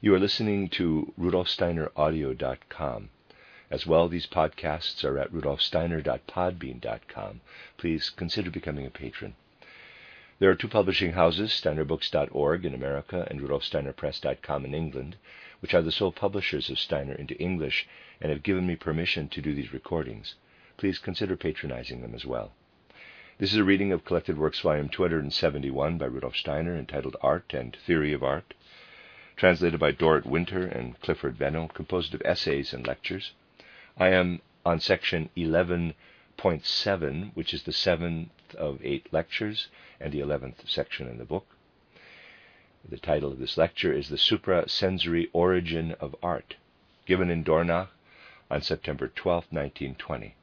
You are listening to rudolfsteineraudio.com. As well, these podcasts are at rudolfsteiner.podbean.com. Please consider becoming a patron. There are two publishing houses, steinerbooks.org in America and rudolfsteinerpress.com in England, which are the sole publishers of Steiner into English and have given me permission to do these recordings. Please consider patronizing them as well. This is a reading of Collected Works, Volume 271 by Rudolf Steiner, entitled Art and Theory of Art, translated by Dorrit Winter and Clifford Venno, composed of essays and lectures. I am on section 11.7, which is the seventh of eight lectures and the eleventh section in the book. The title of this lecture is The Suprasensory Origin of Art, given in Dornach on September 12, 1920.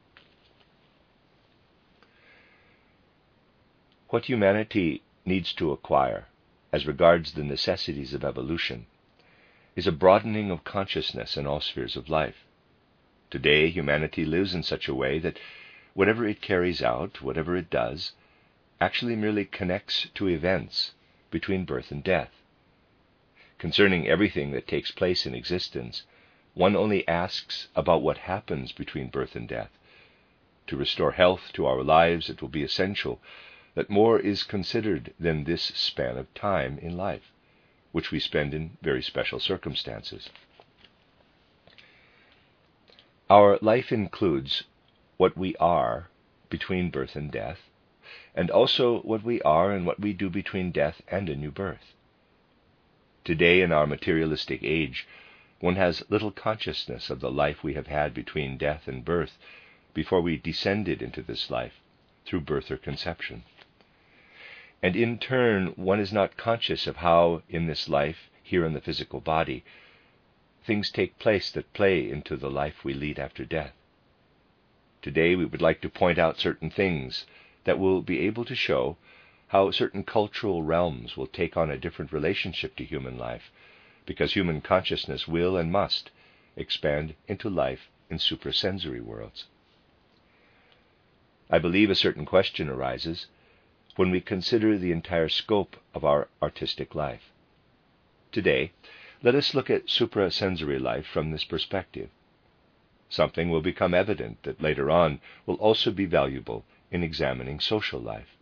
What humanity needs to acquire as regards the necessities of evolution is a broadening of consciousness in all spheres of life. Today, humanity lives in such a way that whatever it carries out, whatever it does, actually merely connects to events between birth and death. Concerning everything that takes place in existence, one only asks about what happens between birth and death. To restore health to our lives, it will be essential that more is considered than this span of time in life, which we spend in very special circumstances. Our life includes what we are between birth and death, and also what we are and what we do between death and a new birth. Today, in our materialistic age, one has little consciousness of the life we have had between death and birth before we descended into this life through birth or conception. And in turn, one is not conscious of how, in this life, here in the physical body, things take place that play into the life we lead after death. Today, we would like to point out certain things that will be able to show how certain cultural realms will take on a different relationship to human life, because human consciousness will and must expand into life in supersensory worlds. I believe a certain question arises when we consider the entire scope of our artistic life. Today, let us look at suprasensory life from this perspective. Something will become evident that later on will also be valuable in examining social life.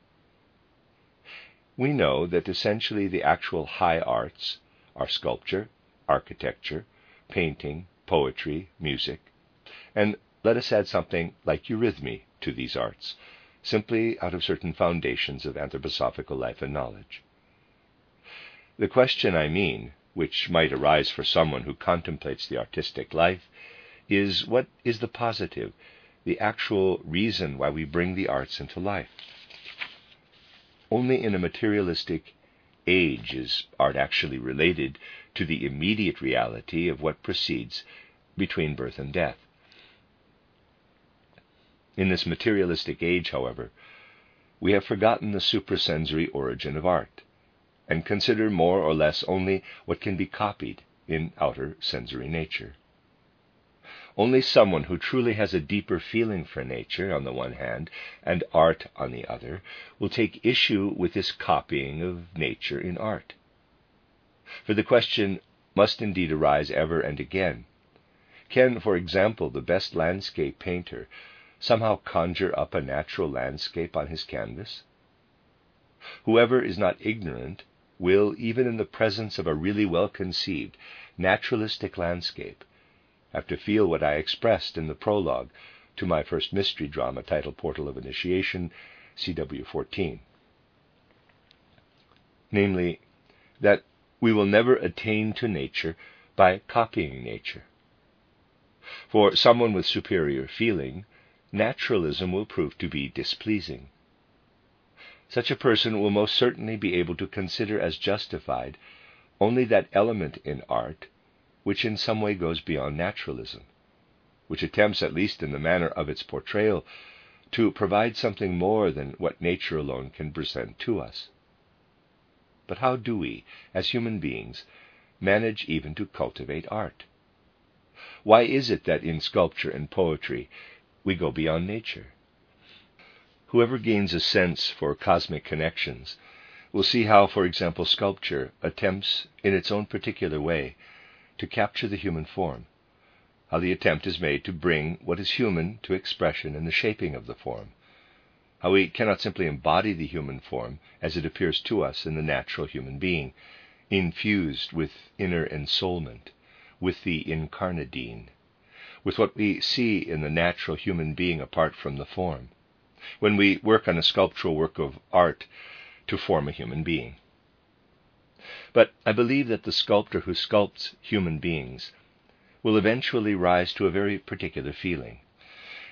We know that essentially the actual high arts are sculpture, architecture, painting, poetry, music, and let us add something like eurythmy to these arts, simply out of certain foundations of anthroposophical life and knowledge. The question, I mean, which might arise for someone who contemplates the artistic life, is what is the positive, the actual reason why we bring the arts into life? Only in a materialistic age is art actually related to the immediate reality of what proceeds between birth and death. In this materialistic age, however, we have forgotten the suprasensory origin of art and consider more or less only what can be copied in outer sensory nature. Only someone who truly has a deeper feeling for nature, on the one hand, and art on the other, will take issue with this copying of nature in art. For the question must indeed arise ever and again Can, for example, the best landscape painter somehow conjure up a natural landscape on his canvas? Whoever is not ignorant will, even in the presence of a really well conceived, naturalistic landscape, have to feel what I expressed in the prologue to my first mystery drama titled Portal of Initiation, CW 14. Namely, that we will never attain to nature by copying nature. For someone with superior feeling, naturalism will prove to be displeasing such a person will most certainly be able to consider as justified only that element in art which in some way goes beyond naturalism, which attempts, at least in the manner of its portrayal, to provide something more than what nature alone can present to us. But how do we, as human beings, manage even to cultivate art? Why is it that in sculpture and poetry we go beyond nature? Whoever gains a sense for cosmic connections will see how, for example, sculpture attempts, in its own particular way, to capture the human form, how the attempt is made to bring what is human to expression in the shaping of the form, how we cannot simply embody the human form as it appears to us in the natural human being, infused with inner ensoulment, with the incarnadine, with what we see in the natural human being apart from the form, when we work on a sculptural work of art to form a human being. But I believe that the sculptor who sculpts human beings will eventually rise to a very particular feeling.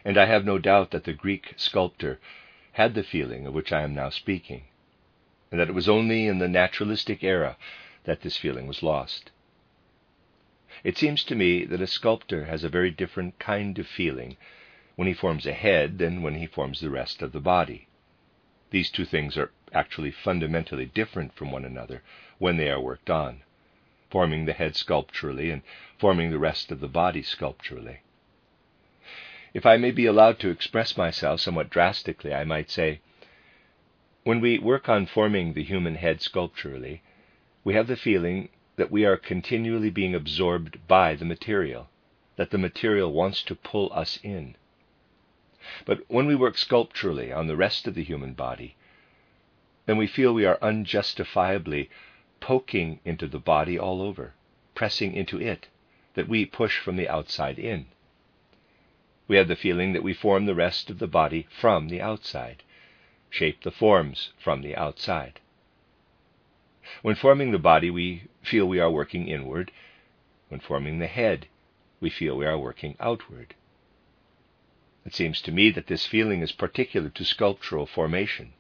And I have no doubt that the Greek sculptor had the feeling of which I am now speaking, and that it was only in the naturalistic era that this feeling was lost. It seems to me that a sculptor has a very different kind of feeling when he forms a head than when he forms the rest of the body. These two things are actually fundamentally different from one another when they are worked on, forming the head sculpturally and forming the rest of the body sculpturally. If I may be allowed to express myself somewhat drastically, I might say, when we work on forming the human head sculpturally, we have the feeling that we are continually being absorbed by the material, that the material wants to pull us in. But when we work sculpturally on the rest of the human body, then we feel we are unjustifiably poking into the body all over, pressing into it, that we push from the outside in. We have the feeling that we form the rest of the body from the outside, shape the forms from the outside. When forming the body, we feel we are working inward. When forming the head, we feel we are working outward. It seems to me that this feeling is particular to sculptural formation,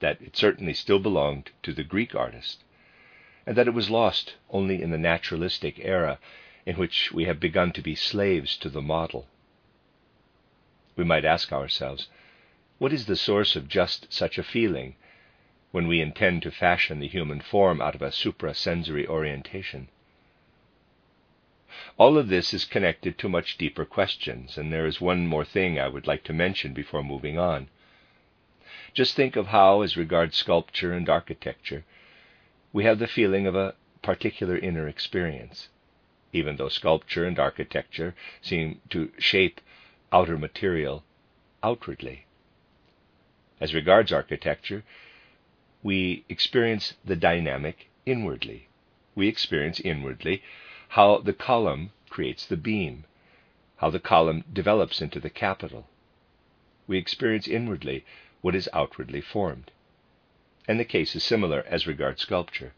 that it certainly still belonged to the Greek artist, and that it was lost only in the naturalistic era in which we have begun to be slaves to the model. We might ask ourselves, what is the source of just such a feeling when we intend to fashion the human form out of a suprasensory orientation? All of this is connected to much deeper questions, and there is one more thing I would like to mention before moving on. Just think of how, as regards sculpture and architecture, we have the feeling of a particular inner experience, even though sculpture and architecture seem to shape outer material outwardly. As regards architecture, we experience the dynamic inwardly. We experience inwardly how the column creates the beam, how the column develops into the capital. We experience inwardly what is outwardly formed. And the case is similar as regards sculpture.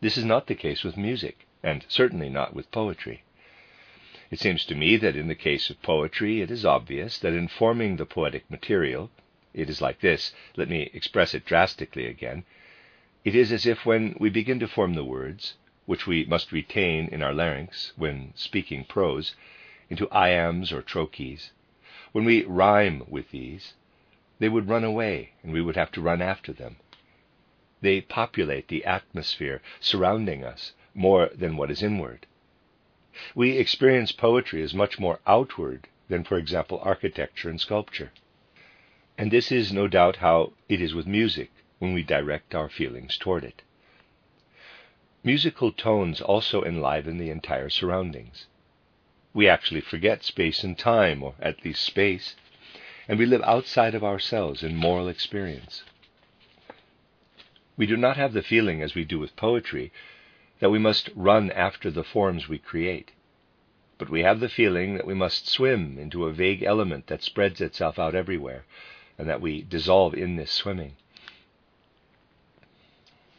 This is not the case with music, and certainly not with poetry. It seems to me that in the case of poetry, it is obvious that in forming the poetic material, it is like this. Let me express it drastically again. It is as if when we begin to form the words, which we must retain in our larynx when speaking prose, into iambs or trochees. When we rhyme with these, they would run away and we would have to run after them. They populate the atmosphere surrounding us more than what is inward. We experience poetry as much more outward than, for example, architecture and sculpture. And this is no doubt how it is with music when we direct our feelings toward it. Musical tones also enliven the entire surroundings. We actually forget space and time, or at least space, and we live outside of ourselves in moral experience. We do not have the feeling, as we do with poetry, that we must run after the forms we create, but we have the feeling that we must swim into a vague element that spreads itself out everywhere, and that we dissolve in this swimming.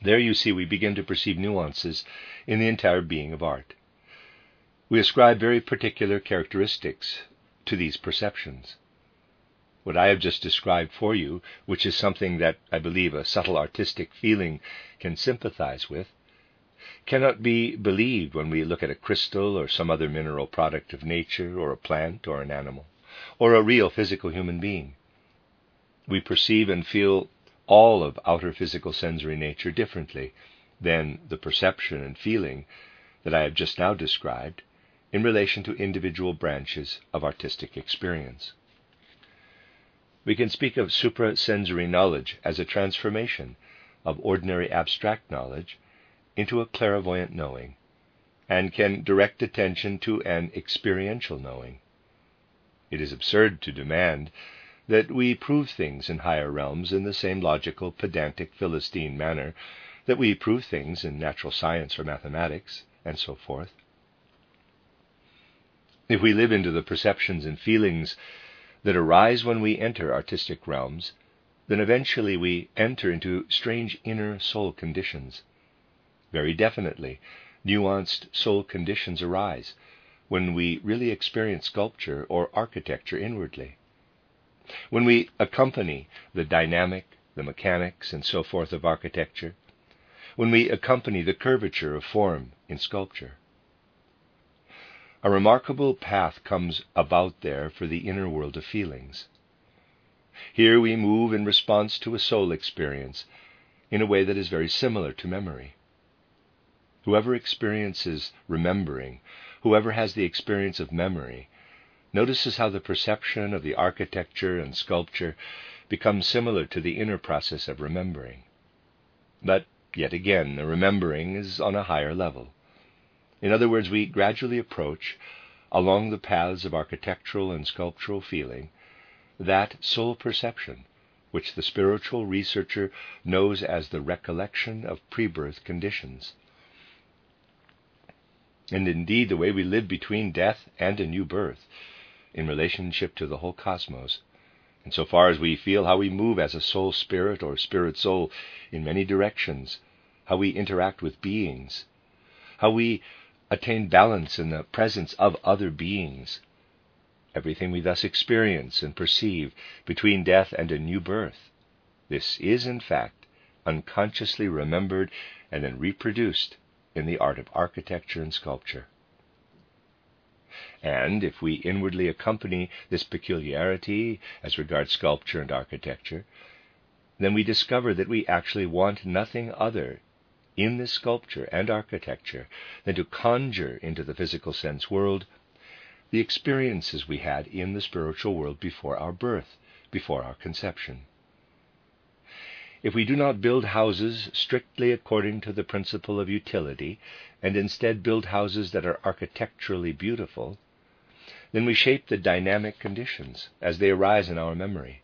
There you see we begin to perceive nuances in the entire being of art. We ascribe very particular characteristics to these perceptions. What I have just described for you, which is something that I believe a subtle artistic feeling can sympathize with, cannot be believed when we look at a crystal or some other mineral product of nature, or a plant or an animal, or a real physical human being. We perceive and feel all of outer physical sensory nature differently than the perception and feeling that I have just now described in relation to individual branches of artistic experience. We can speak of suprasensory knowledge as a transformation of ordinary abstract knowledge into a clairvoyant knowing and can direct attention to an experiential knowing. It is absurd to demand that we prove things in higher realms in the same logical, pedantic, Philistine manner that we prove things in natural science or mathematics, and so forth. If we live into the perceptions and feelings that arise when we enter artistic realms, then eventually we enter into strange inner soul conditions. Very definitely, nuanced soul conditions arise when we really experience sculpture or architecture inwardly. When we accompany the dynamic, the mechanics, and so forth of architecture, when we accompany the curvature of form in sculpture. A remarkable path comes about there for the inner world of feelings. Here we move in response to a soul experience in a way that is very similar to memory. Whoever experiences remembering, whoever has the experience of memory, notices how the perception of the architecture and sculpture becomes similar to the inner process of remembering. But yet again, the remembering is on a higher level. In other words, we gradually approach, along the paths of architectural and sculptural feeling, that soul perception which the spiritual researcher knows as the recollection of pre birth conditions. And indeed, the way we live between death and a new birth in relationship to the whole cosmos. And so far as we feel how we move as a soul spirit or spirit soul in many directions, how we interact with beings, how we attain balance in the presence of other beings, everything we thus experience and perceive between death and a new birth, this is in fact unconsciously remembered and then reproduced in the art of architecture and sculpture. And if we inwardly accompany this peculiarity as regards sculpture and architecture, then we discover that we actually want nothing other in this sculpture and architecture than to conjure into the physical sense world the experiences we had in the spiritual world before our birth, before our conception. If we do not build houses strictly according to the principle of utility, and instead build houses that are architecturally beautiful, then we shape the dynamic conditions as they arise in our memory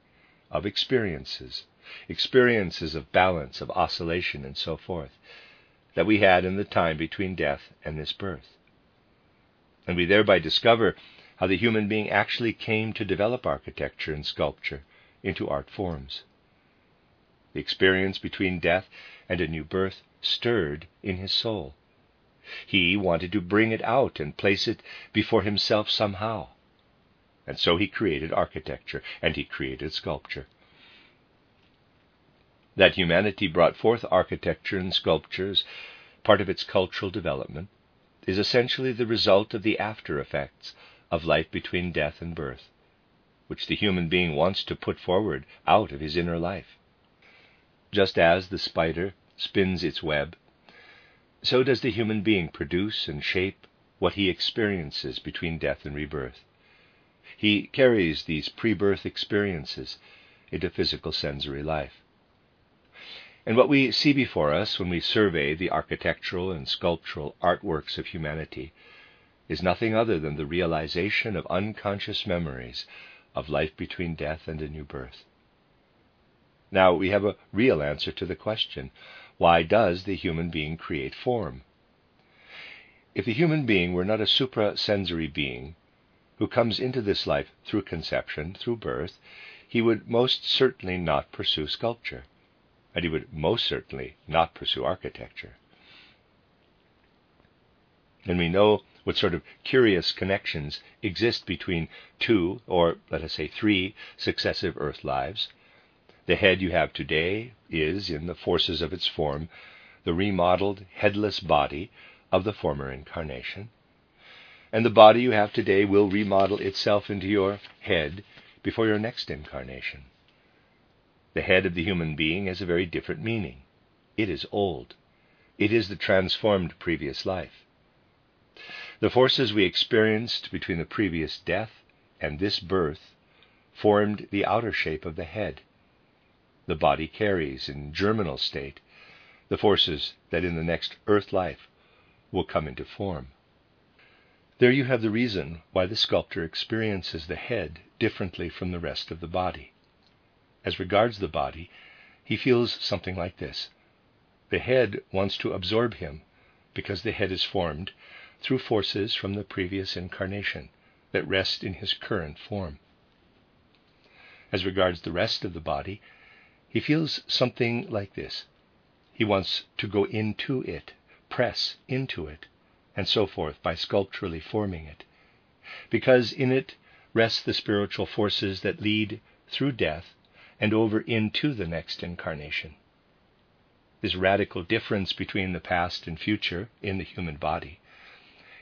of experiences, experiences of balance, of oscillation, and so forth, that we had in the time between death and this birth. And we thereby discover how the human being actually came to develop architecture and sculpture into art forms. The experience between death and a new birth stirred in his soul. He wanted to bring it out and place it before himself somehow. And so he created architecture and he created sculpture. That humanity brought forth architecture and sculpture as part of its cultural development is essentially the result of the after effects of life between death and birth, which the human being wants to put forward out of his inner life. Just as the spider spins its web so does the human being produce and shape what he experiences between death and rebirth. He carries these pre birth experiences into physical sensory life. And what we see before us when we survey the architectural and sculptural artworks of humanity is nothing other than the realization of unconscious memories of life between death and a new birth. Now we have a real answer to the question why does the human being create form? If the human being were not a suprasensory being who comes into this life through conception, through birth, he would most certainly not pursue sculpture, and he would most certainly not pursue architecture. And we know what sort of curious connections exist between two, or let us say three, successive earth lives the head you have today is, in the forces of its form, the remodeled, headless body of the former incarnation. And the body you have today will remodel itself into your head before your next incarnation. The head of the human being has a very different meaning. It is old. It is the transformed previous life. The forces we experienced between the previous death and this birth formed the outer shape of the head the body carries in germinal state the forces that in the next earth life will come into form. There you have the reason why the sculptor experiences the head differently from the rest of the body. As regards the body, he feels something like this The head wants to absorb him because the head is formed through forces from the previous incarnation that rest in his current form. As regards the rest of the body, he feels something like this he wants to go into it, press into it, and so forth by sculpturally forming it, because in it rest the spiritual forces that lead through death and over into the next incarnation. This radical difference between the past and future in the human body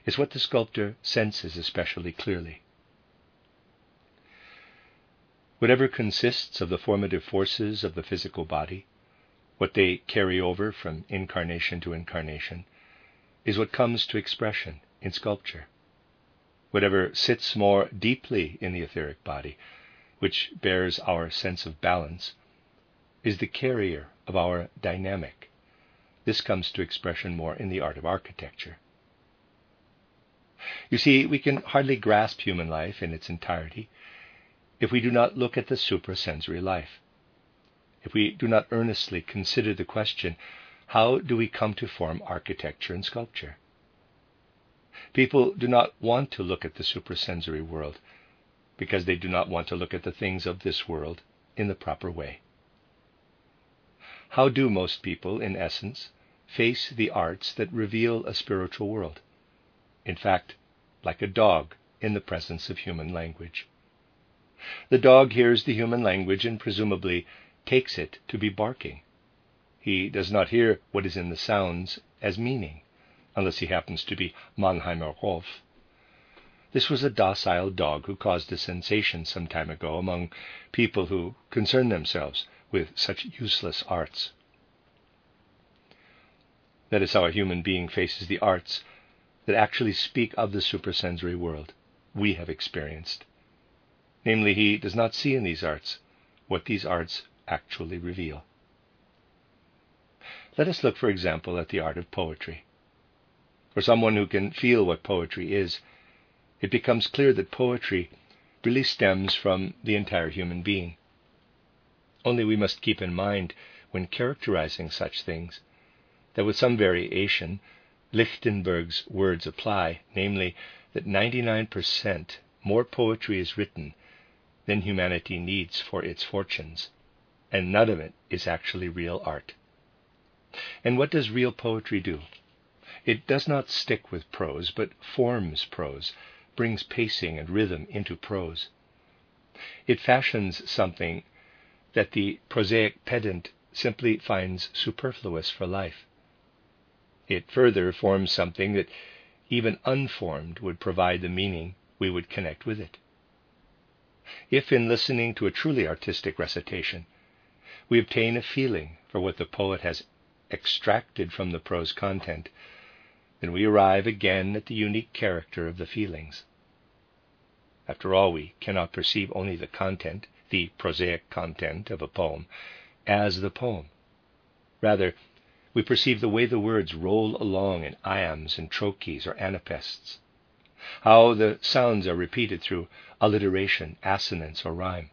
is what the sculptor senses especially clearly. Whatever consists of the formative forces of the physical body what they carry over from incarnation to incarnation, is what comes to expression in sculpture. Whatever sits more deeply in the etheric body, which bears our sense of balance, is the carrier of our dynamic. This comes to expression more in the art of architecture. You see, we can hardly grasp human life in its entirety if we do not look at the suprasensory life if we do not earnestly consider the question how do we come to form architecture and sculpture? People do not want to look at the suprasensory world because they do not want to look at the things of this world in the proper way. How do most people, in essence, face the arts that reveal a spiritual world? In fact, like a dog in the presence of human language. The dog hears the human language and presumably takes it to be barking. He does not hear what is in the sounds as meaning, unless he happens to be Mannheimer Rolf. This was a docile dog who caused a sensation some time ago among people who concern themselves with such useless arts. That is how a human being faces the arts that actually speak of the supersensory world we have experienced. Namely, he does not see in these arts what these arts actually reveal. Let us look, for example, at the art of poetry. For someone who can feel what poetry is, it becomes clear that poetry really stems from the entire human being. Only we must keep in mind, when characterizing such things, that with some variation, Lichtenberg's words apply, namely, that 99% more poetry is written than humanity needs for its fortunes and none of it is actually real art. And what does real poetry do? It does not stick with prose, but forms prose, brings pacing and rhythm into prose. It fashions something that the prosaic pedant simply finds superfluous for life. It further forms something that even unformed would provide the meaning we would connect with it. If in listening to a truly artistic recitation, we obtain a feeling for what the poet has extracted from the prose content, then we arrive again at the unique character of the feelings. After all, we cannot perceive only the content, the prosaic content of a poem, as the poem. Rather, we perceive the way the words roll along in iambs and trochees or anapaests, how the sounds are repeated through alliteration, assonance, or rhyme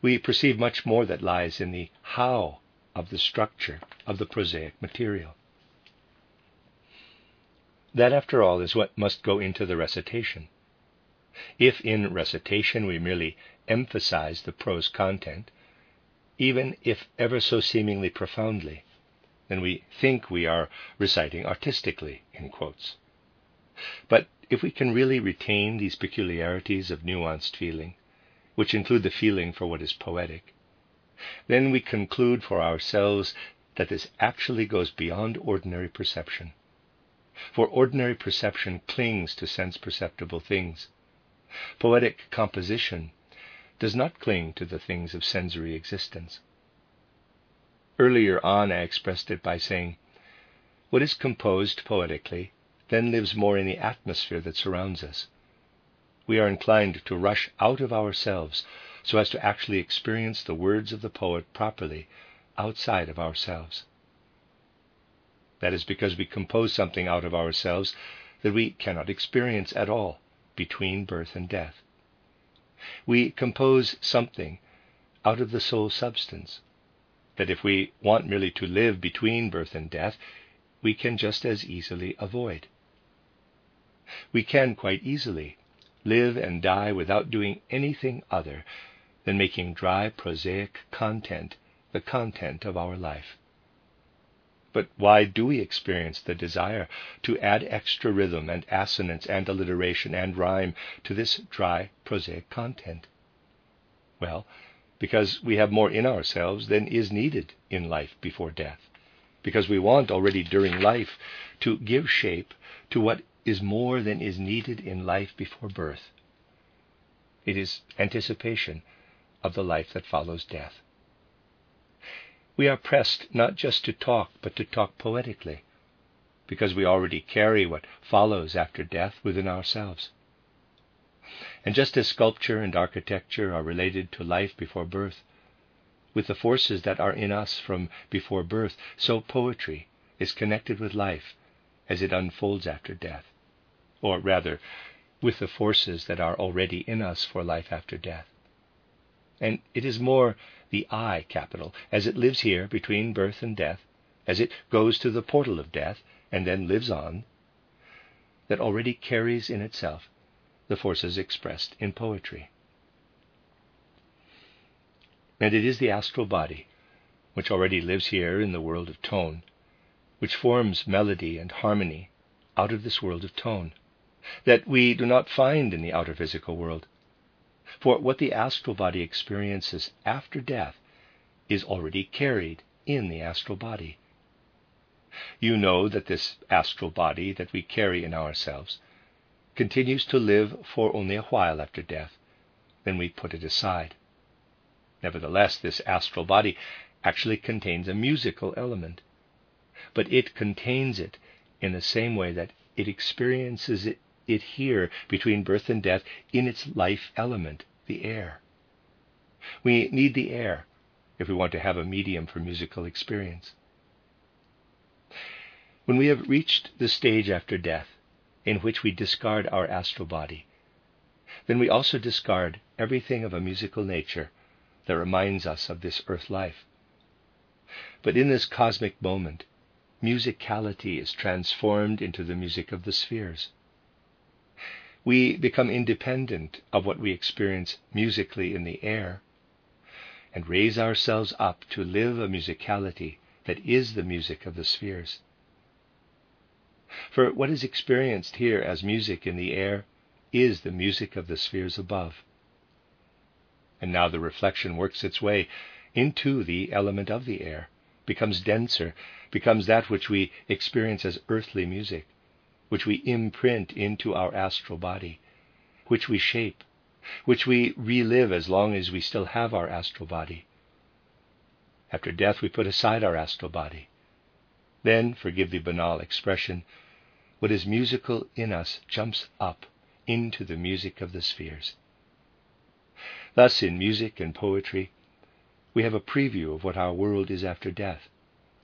we perceive much more that lies in the how of the structure of the prosaic material. That, after all, is what must go into the recitation. If in recitation we merely emphasize the prose content, even if ever so seemingly profoundly, then we think we are reciting artistically, in quotes. But if we can really retain these peculiarities of nuanced feeling, which include the feeling for what is poetic, then we conclude for ourselves that this actually goes beyond ordinary perception. For ordinary perception clings to sense perceptible things. Poetic composition does not cling to the things of sensory existence. Earlier on, I expressed it by saying, What is composed poetically then lives more in the atmosphere that surrounds us we are inclined to rush out of ourselves so as to actually experience the words of the poet properly outside of ourselves. That is because we compose something out of ourselves that we cannot experience at all between birth and death. We compose something out of the soul substance that if we want merely to live between birth and death, we can just as easily avoid. We can quite easily live and die without doing anything other than making dry, prosaic content the content of our life. But why do we experience the desire to add extra rhythm and assonance and alliteration and rhyme to this dry, prosaic content? Well, because we have more in ourselves than is needed in life before death. Because we want already during life to give shape to what is more than is needed in life before birth. It is anticipation of the life that follows death. We are pressed not just to talk, but to talk poetically, because we already carry what follows after death within ourselves. And just as sculpture and architecture are related to life before birth, with the forces that are in us from before birth, so poetry is connected with life as it unfolds after death, or rather, with the forces that are already in us for life after death. And it is more the I capital, as it lives here between birth and death, as it goes to the portal of death and then lives on, that already carries in itself the forces expressed in poetry. And it is the astral body, which already lives here in the world of tone, which forms melody and harmony out of this world of tone, that we do not find in the outer physical world, for what the astral body experiences after death is already carried in the astral body. You know that this astral body that we carry in ourselves continues to live for only a while after death, then we put it aside. Nevertheless, this astral body actually contains a musical element, but it contains it in the same way that it experiences it it here between birth and death in its life element, the air. We need the air if we want to have a medium for musical experience. When we have reached the stage after death in which we discard our astral body, then we also discard everything of a musical nature that reminds us of this earth life. But in this cosmic moment, musicality is transformed into the music of the spheres we become independent of what we experience musically in the air and raise ourselves up to live a musicality that is the music of the spheres. For what is experienced here as music in the air is the music of the spheres above. And now the reflection works its way into the element of the air, becomes denser, becomes that which we experience as earthly music which we imprint into our astral body, which we shape, which we relive as long as we still have our astral body. After death, we put aside our astral body. Then, forgive the banal expression, what is musical in us jumps up into the music of the spheres. Thus, in music and poetry, we have a preview of what our world is after death,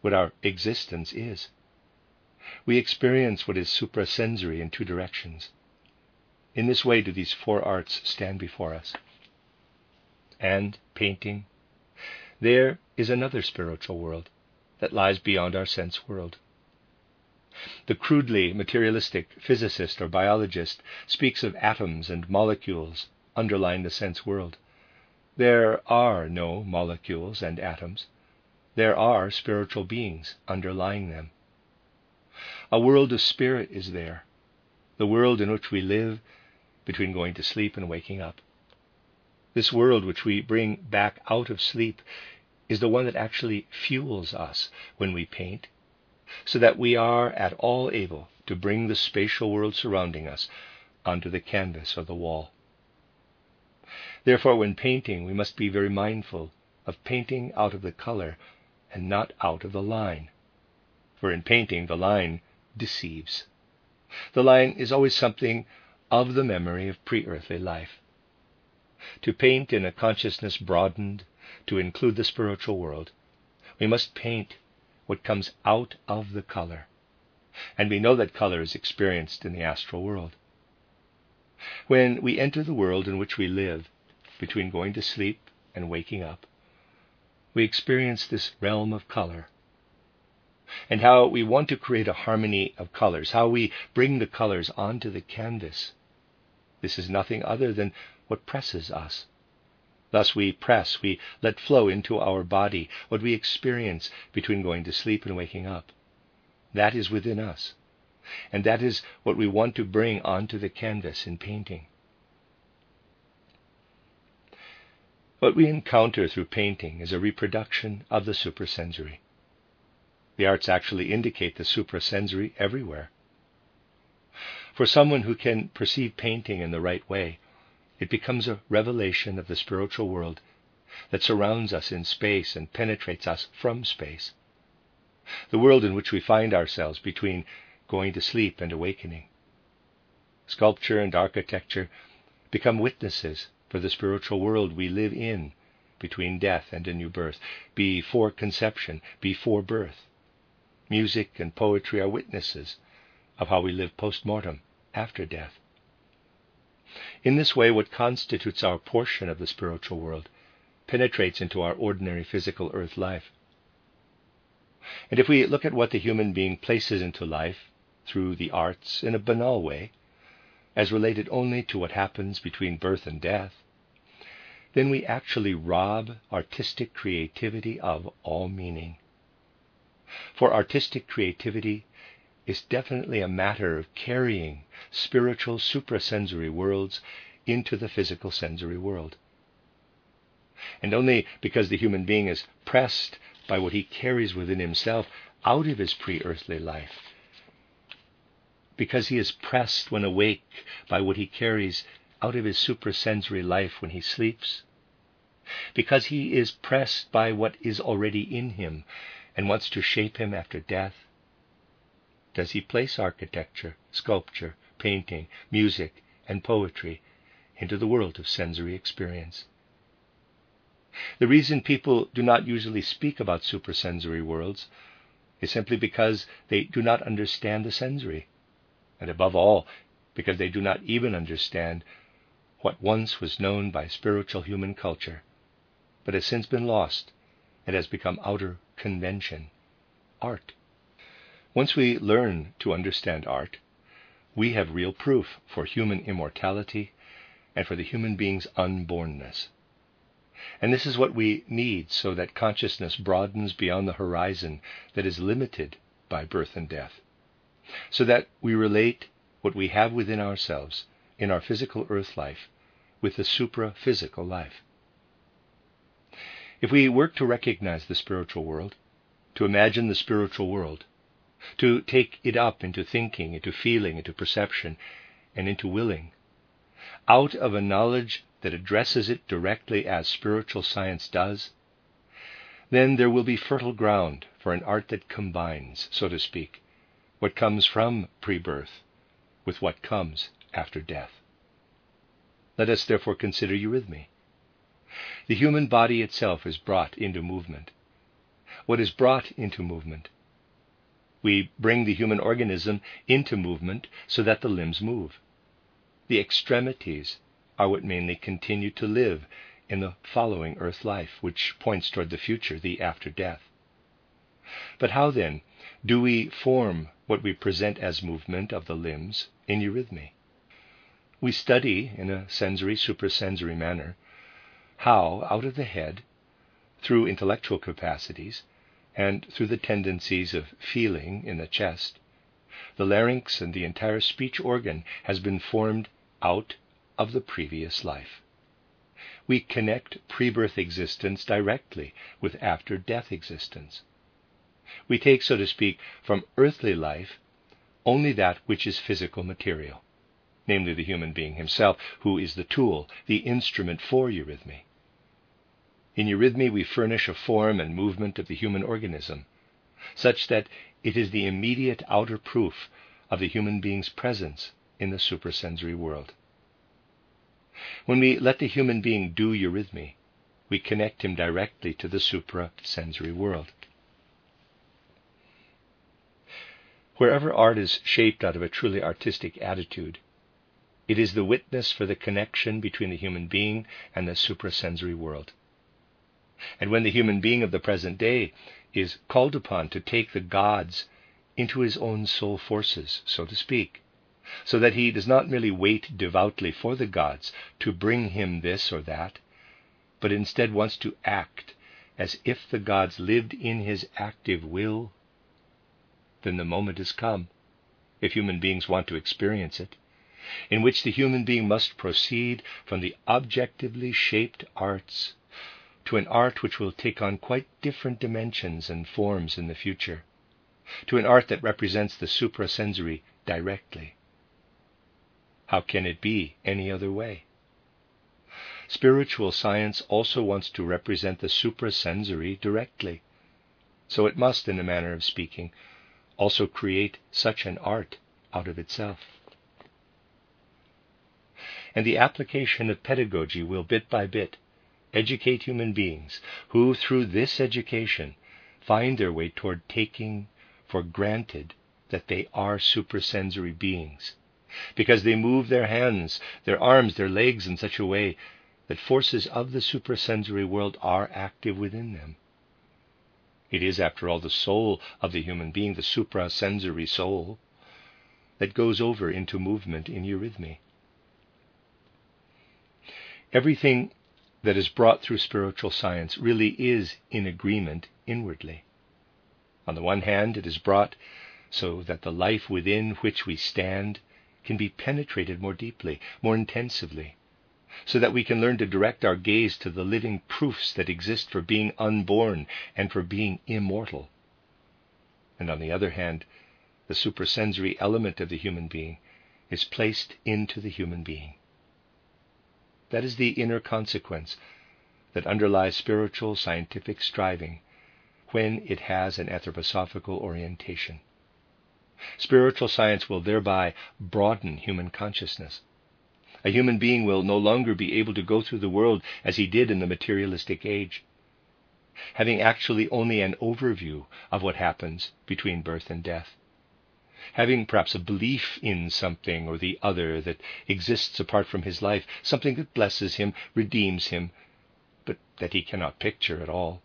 what our existence is we experience what is suprasensory in two directions. In this way do these four arts stand before us. And painting, there is another spiritual world that lies beyond our sense world. The crudely materialistic physicist or biologist speaks of atoms and molecules underlying the sense world. There are no molecules and atoms. There are spiritual beings underlying them. A world of spirit is there, the world in which we live between going to sleep and waking up. This world which we bring back out of sleep is the one that actually fuels us when we paint, so that we are at all able to bring the spatial world surrounding us onto the canvas or the wall. Therefore, when painting, we must be very mindful of painting out of the color and not out of the line. For in painting, the line deceives. The line is always something of the memory of pre earthly life. To paint in a consciousness broadened to include the spiritual world, we must paint what comes out of the color, And we know that color is experienced in the astral world. When we enter the world in which we live, between going to sleep and waking up, we experience this realm of color. And how we want to create a harmony of colors, how we bring the colors onto the canvas. This is nothing other than what presses us. Thus we press, we let flow into our body what we experience between going to sleep and waking up. That is within us. And that is what we want to bring onto the canvas in painting. What we encounter through painting is a reproduction of the suprasensory. The arts actually indicate the suprasensory everywhere. For someone who can perceive painting in the right way, it becomes a revelation of the spiritual world that surrounds us in space and penetrates us from space. The world in which we find ourselves between going to sleep and awakening. Sculpture and architecture become witnesses for the spiritual world we live in between death and a new birth, before conception, before birth. Music and poetry are witnesses of how we live post mortem, after death. In this way, what constitutes our portion of the spiritual world penetrates into our ordinary physical earth life. And if we look at what the human being places into life through the arts in a banal way, as related only to what happens between birth and death, then we actually rob artistic creativity of all meaning. For artistic creativity is definitely a matter of carrying spiritual suprasensory worlds into the physical sensory world. And only because the human being is pressed by what he carries within himself out of his pre earthly life, because he is pressed when awake by what he carries out of his suprasensory life when he sleeps, because he is pressed by what is already in him and wants to shape him after death, does he place architecture, sculpture, painting, music, and poetry into the world of sensory experience. The reason people do not usually speak about supersensory worlds is simply because they do not understand the sensory, and above all, because they do not even understand what once was known by spiritual human culture, but has since been lost and has become outer convention, art. Once we learn to understand art, we have real proof for human immortality and for the human being's unbornness. And this is what we need so that consciousness broadens beyond the horizon that is limited by birth and death, so that we relate what we have within ourselves in our physical earth life with the supra physical life. If we work to recognize the spiritual world, to imagine the spiritual world, to take it up into thinking, into feeling, into perception, and into willing, out of a knowledge that addresses it directly as spiritual science does, then there will be fertile ground for an art that combines, so to speak, what comes from pre birth with what comes after death. Let us therefore consider eurythmy. The human body itself is brought into movement. What is brought into movement we bring the human organism into movement so that the limbs move. The extremities are what mainly continue to live in the following earth life, which points toward the future, the after death. But how then do we form what we present as movement of the limbs in eurythmy? We study in a sensory, suprasensory manner how, out of the head, through intellectual capacities, and through the tendencies of feeling in the chest, the larynx and the entire speech organ has been formed out of the previous life. We connect pre birth existence directly with after death existence. We take, so to speak, from earthly life only that which is physical material, namely the human being himself, who is the tool, the instrument for eurythmy. In eurythmy, we furnish a form and movement of the human organism, such that it is the immediate outer proof of the human being's presence in the suprasensory world. When we let the human being do eurythmy, we connect him directly to the suprasensory world. Wherever art is shaped out of a truly artistic attitude, it is the witness for the connection between the human being and the suprasensory world. And when the human being of the present day is called upon to take the gods into his own soul forces, so to speak, so that he does not merely wait devoutly for the gods to bring him this or that, but instead wants to act as if the gods lived in his active will, then the moment has come, if human beings want to experience it, in which the human being must proceed from the objectively shaped arts to an art which will take on quite different dimensions and forms in the future, to an art that represents the suprasensory directly. How can it be any other way? Spiritual science also wants to represent the suprasensory directly, so it must, in a manner of speaking, also create such an art out of itself. And the application of pedagogy will bit by bit educate human beings who, through this education, find their way toward taking for granted that they are supersensory beings, because they move their hands, their arms, their legs in such a way that forces of the supersensory world are active within them. It is, after all, the soul of the human being, the suprasensory soul, that goes over into movement in eurythmy. Everything that is brought through spiritual science really is in agreement inwardly. On the one hand, it is brought so that the life within which we stand can be penetrated more deeply, more intensively, so that we can learn to direct our gaze to the living proofs that exist for being unborn and for being immortal. And on the other hand, the supersensory element of the human being is placed into the human being. That is the inner consequence that underlies spiritual scientific striving when it has an anthroposophical orientation. Spiritual science will thereby broaden human consciousness. A human being will no longer be able to go through the world as he did in the materialistic age, having actually only an overview of what happens between birth and death having perhaps a belief in something or the other that exists apart from his life, something that blesses him, redeems him, but that he cannot picture at all,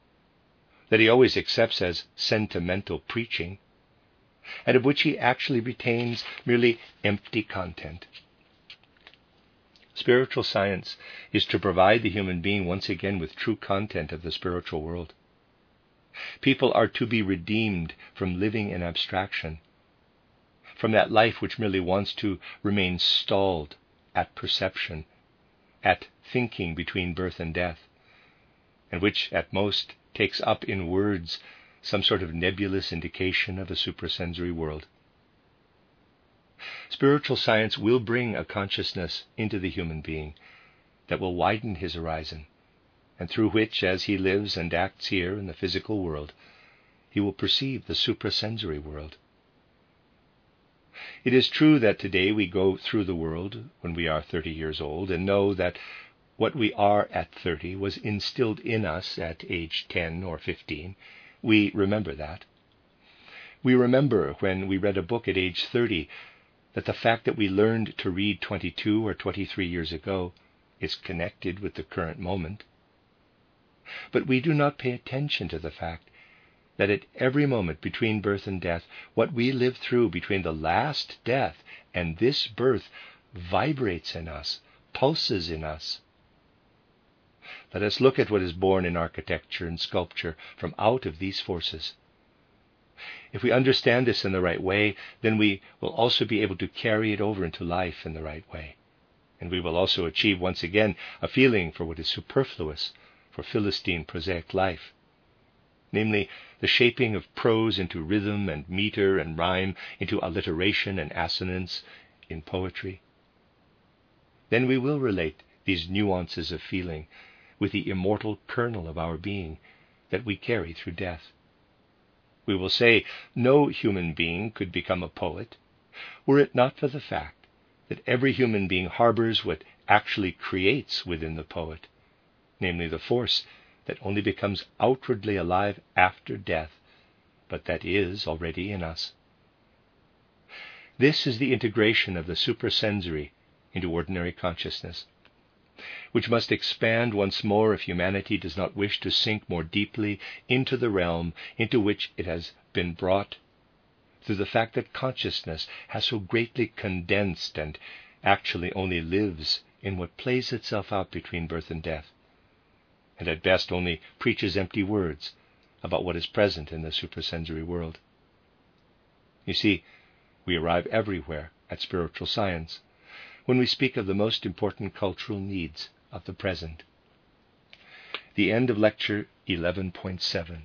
that he always accepts as sentimental preaching, and of which he actually retains merely empty content. Spiritual science is to provide the human being once again with true content of the spiritual world. People are to be redeemed from living in abstraction from that life which merely wants to remain stalled at perception, at thinking between birth and death, and which at most takes up in words some sort of nebulous indication of a suprasensory world. Spiritual science will bring a consciousness into the human being that will widen his horizon, and through which, as he lives and acts here in the physical world, he will perceive the suprasensory world. It is true that today we go through the world when we are 30 years old and know that what we are at 30 was instilled in us at age 10 or 15. We remember that. We remember when we read a book at age 30 that the fact that we learned to read 22 or 23 years ago is connected with the current moment. But we do not pay attention to the fact that at every moment between birth and death, what we live through between the last death and this birth vibrates in us, pulses in us. Let us look at what is born in architecture and sculpture from out of these forces. If we understand this in the right way, then we will also be able to carry it over into life in the right way. And we will also achieve once again a feeling for what is superfluous for Philistine prosaic life namely, the shaping of prose into rhythm and meter and rhyme, into alliteration and assonance in poetry. Then we will relate these nuances of feeling with the immortal kernel of our being that we carry through death. We will say no human being could become a poet were it not for the fact that every human being harbors what actually creates within the poet, namely the force that only becomes outwardly alive after death, but that is already in us. This is the integration of the supersensory into ordinary consciousness, which must expand once more if humanity does not wish to sink more deeply into the realm into which it has been brought through the fact that consciousness has so greatly condensed and actually only lives in what plays itself out between birth and death, and at best only preaches empty words about what is present in the supersensory world. You see, we arrive everywhere at spiritual science when we speak of the most important cultural needs of the present. The end of lecture 11.7.